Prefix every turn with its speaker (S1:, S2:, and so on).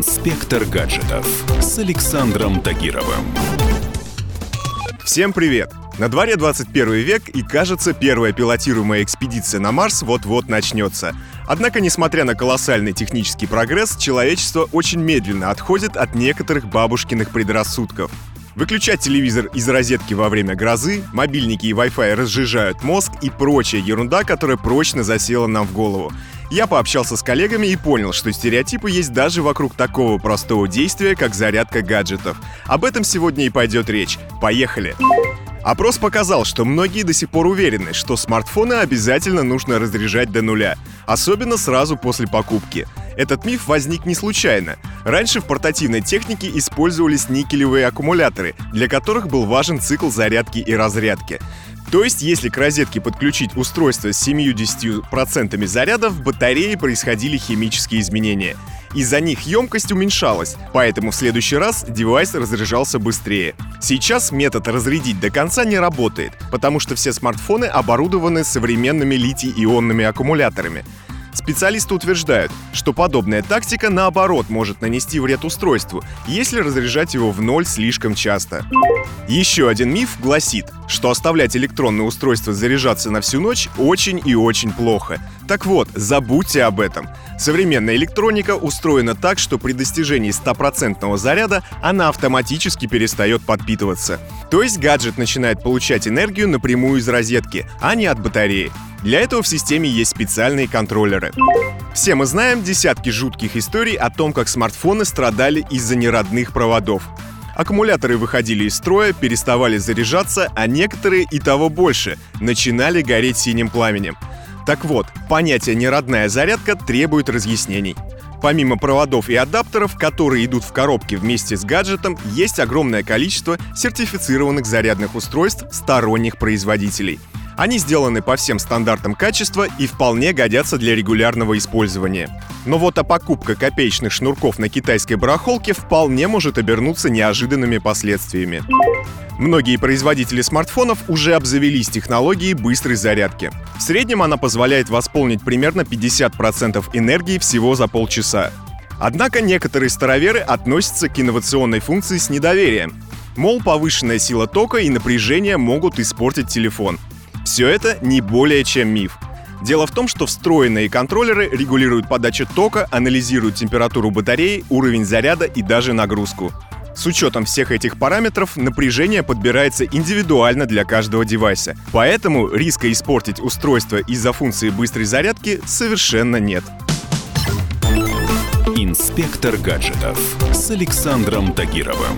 S1: Инспектор гаджетов с Александром Тагировым.
S2: Всем привет! На дворе 21 век, и кажется, первая пилотируемая экспедиция на Марс вот-вот начнется. Однако, несмотря на колоссальный технический прогресс, человечество очень медленно отходит от некоторых бабушкиных предрассудков. Выключать телевизор из розетки во время грозы, мобильники и Wi-Fi разжижают мозг и прочая ерунда, которая прочно засела нам в голову. Я пообщался с коллегами и понял, что стереотипы есть даже вокруг такого простого действия, как зарядка гаджетов. Об этом сегодня и пойдет речь. Поехали! Опрос показал, что многие до сих пор уверены, что смартфоны обязательно нужно разряжать до нуля, особенно сразу после покупки. Этот миф возник не случайно. Раньше в портативной технике использовались никелевые аккумуляторы, для которых был важен цикл зарядки и разрядки. То есть, если к розетке подключить устройство с 70% заряда, в батарее происходили химические изменения. Из-за них емкость уменьшалась, поэтому в следующий раз девайс разряжался быстрее. Сейчас метод разрядить до конца не работает, потому что все смартфоны оборудованы современными литий-ионными аккумуляторами. Специалисты утверждают, что подобная тактика наоборот может нанести вред устройству, если разряжать его в ноль слишком часто. Еще один миф гласит, что оставлять электронное устройство заряжаться на всю ночь очень и очень плохо. Так вот, забудьте об этом. Современная электроника устроена так, что при достижении стопроцентного заряда она автоматически перестает подпитываться. То есть гаджет начинает получать энергию напрямую из розетки, а не от батареи. Для этого в системе есть специальные контроллеры. Все мы знаем десятки жутких историй о том, как смартфоны страдали из-за неродных проводов. Аккумуляторы выходили из строя, переставали заряжаться, а некоторые и того больше начинали гореть синим пламенем. Так вот, понятие «неродная зарядка» требует разъяснений. Помимо проводов и адаптеров, которые идут в коробке вместе с гаджетом, есть огромное количество сертифицированных зарядных устройств сторонних производителей – они сделаны по всем стандартам качества и вполне годятся для регулярного использования. Но вот а покупка копеечных шнурков на китайской барахолке вполне может обернуться неожиданными последствиями. Многие производители смартфонов уже обзавелись технологией быстрой зарядки. В среднем она позволяет восполнить примерно 50% энергии всего за полчаса. Однако некоторые староверы относятся к инновационной функции с недоверием. Мол, повышенная сила тока и напряжения могут испортить телефон – все это не более чем миф. Дело в том, что встроенные контроллеры регулируют подачу тока, анализируют температуру батареи, уровень заряда и даже нагрузку. С учетом всех этих параметров напряжение подбирается индивидуально для каждого девайса. Поэтому риска испортить устройство из-за функции быстрой зарядки совершенно нет.
S1: Инспектор гаджетов с Александром Тагировым.